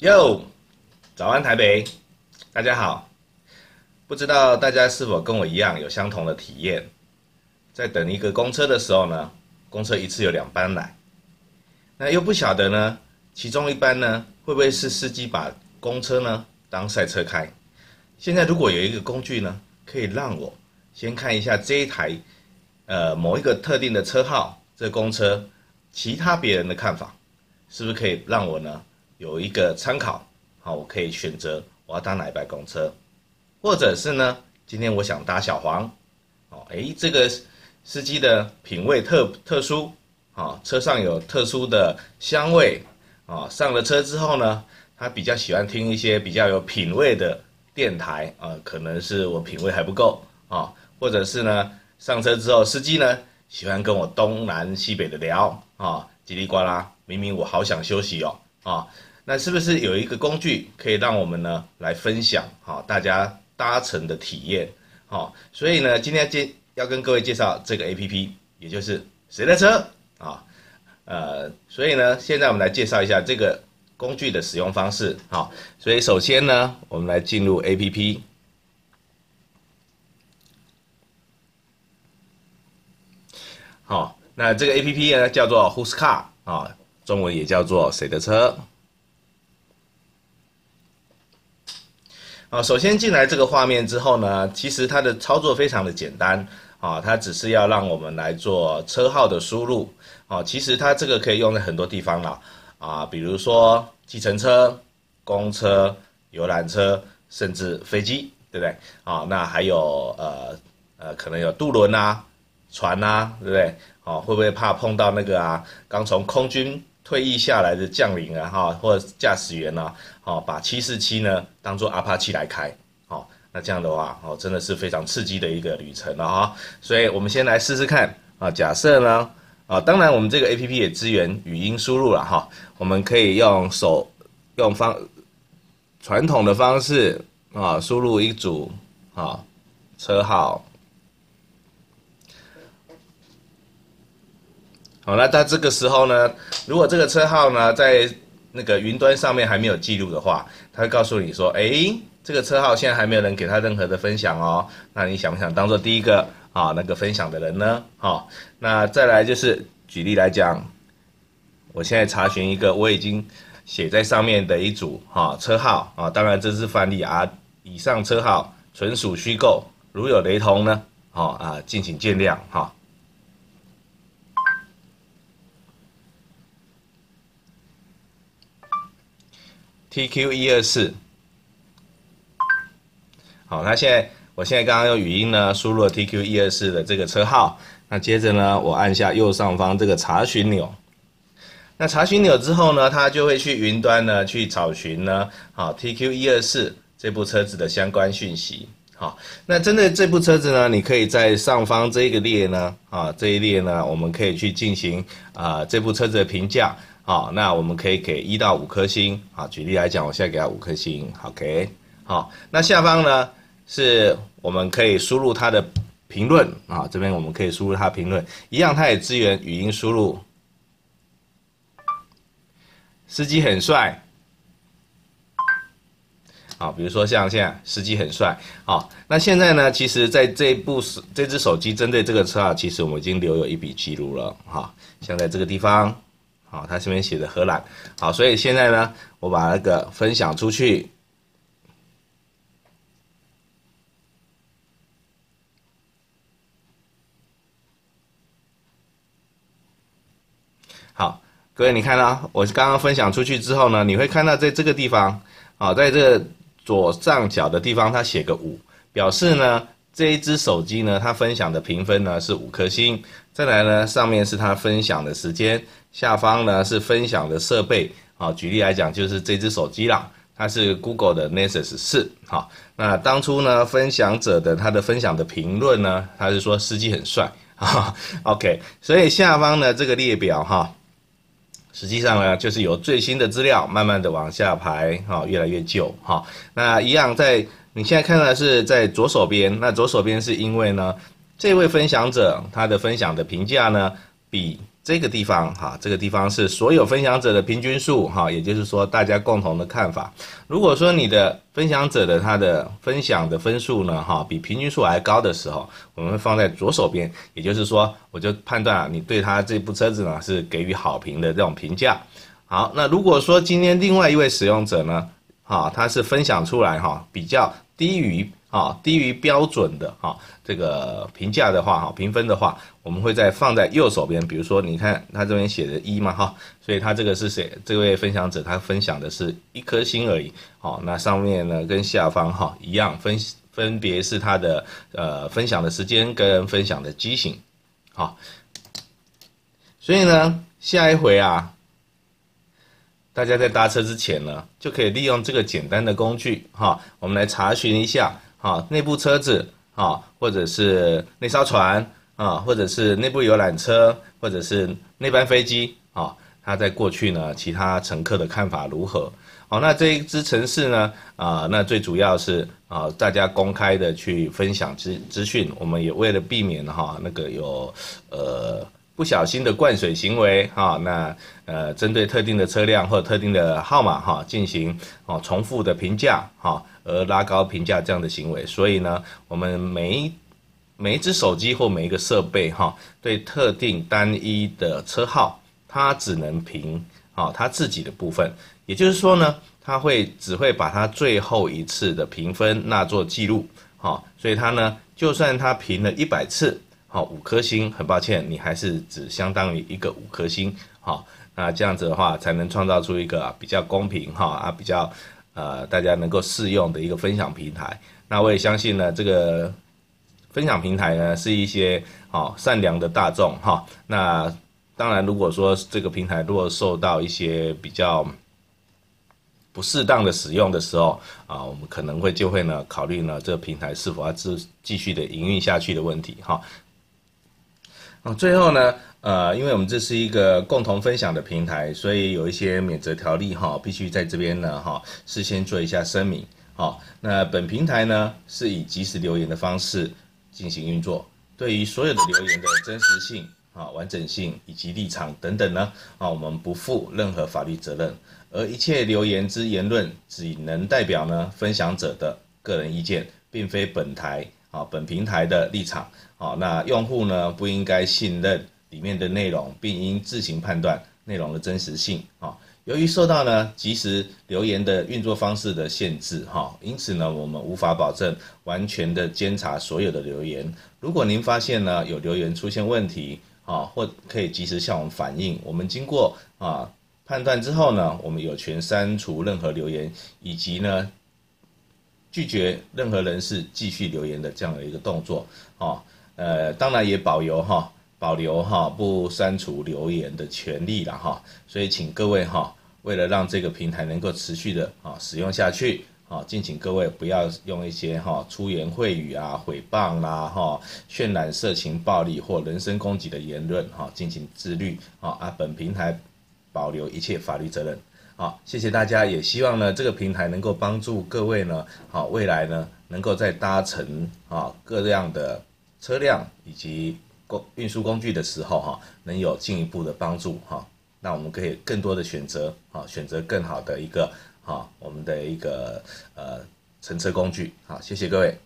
哟，早安台北，大家好。不知道大家是否跟我一样有相同的体验？在等一个公车的时候呢，公车一次有两班来，那又不晓得呢，其中一班呢会不会是司机把公车呢当赛车开？现在如果有一个工具呢，可以让我先看一下这一台，呃，某一个特定的车号，这公车，其他别人的看法，是不是可以让我呢？有一个参考，好，我可以选择我要搭哪一班公车，或者是呢，今天我想搭小黄，哦，诶，这个司机的品味特特殊，啊，车上有特殊的香味，啊，上了车之后呢，他比较喜欢听一些比较有品味的电台，啊，可能是我品味还不够，啊，或者是呢，上车之后司机呢喜欢跟我东南西北的聊，啊，叽里呱啦，明明我好想休息哦，啊。那是不是有一个工具可以让我们呢来分享好大家搭乘的体验好？所以呢，今天介要跟各位介绍这个 APP，也就是谁的车啊？呃，所以呢，现在我们来介绍一下这个工具的使用方式好。所以首先呢，我们来进入 APP。好，那这个 APP 呢叫做 Who's Car 啊，中文也叫做谁的车。啊，首先进来这个画面之后呢，其实它的操作非常的简单啊，它只是要让我们来做车号的输入啊，其实它这个可以用在很多地方了啊，比如说计程车、公车、游览车，甚至飞机，对不对？啊，那还有呃呃，可能有渡轮啊、船啊，对不对？啊，会不会怕碰到那个啊，刚从空军退役下来的将领啊，哈，或者驾驶员呢，好，把七四七呢当做阿帕奇来开，好，那这样的话，哦，真的是非常刺激的一个旅程了哈。所以我们先来试试看啊。假设呢，啊，当然我们这个 APP 也支援语音输入了哈。我们可以用手用方传统的方式啊，输入一组啊车号。好，那在这个时候呢，如果这个车号呢在那个云端上面还没有记录的话，他会告诉你说，诶，这个车号现在还没有人给他任何的分享哦。那你想不想当做第一个啊那个分享的人呢？好，那再来就是举例来讲，我现在查询一个我已经写在上面的一组哈车号啊，当然这是范例啊，以上车号纯属虚构，如有雷同呢，好啊，敬请见谅哈。TQ 一二四，好，那现在我现在刚刚用语音呢输入了 TQ 一二四的这个车号，那接着呢，我按下右上方这个查询钮，那查询钮之后呢，它就会去云端呢去找寻呢，好 TQ 一二四这部车子的相关讯息，好，那针对这部车子呢，你可以在上方这个列呢，啊这一列呢，我们可以去进行啊这部车子的评价。好，那我们可以给一到五颗星。好，举例来讲，我现在给他五颗星。OK，好，那下方呢是我们可以输入他的评论啊，这边我们可以输入他评论，一样，他也支援语音输入。司机很帅，好，比如说像现在司机很帅。好，那现在呢，其实在这部这只手机针对这个车啊，其实我们已经留有一笔记录了。哈，像在这个地方。好，它这边写的荷兰，好，所以现在呢，我把那个分享出去。好，各位你看到，我刚刚分享出去之后呢，你会看到在这个地方，啊，在这个左上角的地方，它写个五，表示呢，这一只手机呢，它分享的评分呢是五颗星。再来呢，上面是它分享的时间。下方呢是分享的设备，啊，举例来讲就是这只手机啦，它是 Google 的 Nexus 4，好，那当初呢分享者的他的分享的评论呢，他是说司机很帅，哈，OK，所以下方呢这个列表哈，实际上呢就是由最新的资料慢慢的往下排，哈，越来越旧，哈，那一样在你现在看到的是在左手边，那左手边是因为呢这位分享者他的分享的评价呢比。这个地方哈，这个地方是所有分享者的平均数哈，也就是说大家共同的看法。如果说你的分享者的他的分享的分数呢哈，比平均数还高的时候，我们会放在左手边，也就是说我就判断啊，你对他这部车子呢是给予好评的这种评价。好，那如果说今天另外一位使用者呢，哈，他是分享出来哈比较低于。啊，低于标准的哈，这个评价的话哈，评分的话，我们会再放在右手边。比如说，你看他这边写的一嘛哈，所以他这个是谁？这位分享者他分享的是一颗星而已。好，那上面呢跟下方哈一样，分分别是他的呃分享的时间跟分享的机型。好，所以呢，下一回啊，大家在搭车之前呢，就可以利用这个简单的工具哈，我们来查询一下。啊，内部车子啊，或者是那艘船啊，或者是内部游览车，或者是那班飞机啊，它在过去呢，其他乘客的看法如何？好，那这一支城市呢，啊，那最主要是啊，大家公开的去分享资资讯，我们也为了避免哈，那个有呃。不小心的灌水行为，哈，那呃，针对特定的车辆或特定的号码，哈，进行哦重复的评价，哈，而拉高评价这样的行为，所以呢，我们每一每一只手机或每一个设备，哈，对特定单一的车号，它只能评，啊，它自己的部分，也就是说呢，它会只会把它最后一次的评分纳做记录，好，所以它呢，就算它评了一百次。好，五颗星，很抱歉，你还是只相当于一个五颗星。好，那这样子的话，才能创造出一个比较公平哈啊，比较呃大家能够适用的一个分享平台。那我也相信呢，这个分享平台呢，是一些好善良的大众哈。那当然，如果说这个平台如果受到一些比较不适当的使用的时候啊，我们可能会就会呢考虑呢这个平台是否要继继续的营运下去的问题哈。最后呢，呃，因为我们这是一个共同分享的平台，所以有一些免责条例哈，必须在这边呢哈事先做一下声明。好，那本平台呢是以即时留言的方式进行运作，对于所有的留言的真实性啊、完整性以及立场等等呢，啊，我们不负任何法律责任，而一切留言之言论只能代表呢分享者的个人意见，并非本台。啊，本平台的立场，好，那用户呢不应该信任里面的内容，并应自行判断内容的真实性。啊，由于受到呢即时留言的运作方式的限制，哈，因此呢我们无法保证完全的监察所有的留言。如果您发现呢有留言出现问题，啊，或可以及时向我们反映，我们经过啊判断之后呢，我们有权删除任何留言，以及呢。拒绝任何人士继续留言的这样的一个动作，啊，呃，当然也保留哈，保留哈不删除留言的权利了哈，所以请各位哈，为了让这个平台能够持续的啊使用下去，啊，敬请各位不要用一些哈粗言秽语啊、诽谤啦、哈渲染色情暴力或人身攻击的言论哈进行自律啊，啊，本平台保留一切法律责任。好，谢谢大家，也希望呢这个平台能够帮助各位呢，好未来呢能够在搭乘啊各样的车辆以及工运输工具的时候哈，能有进一步的帮助哈，那我们可以更多的选择啊，选择更好的一个啊我们的一个呃乘车工具，好，谢谢各位。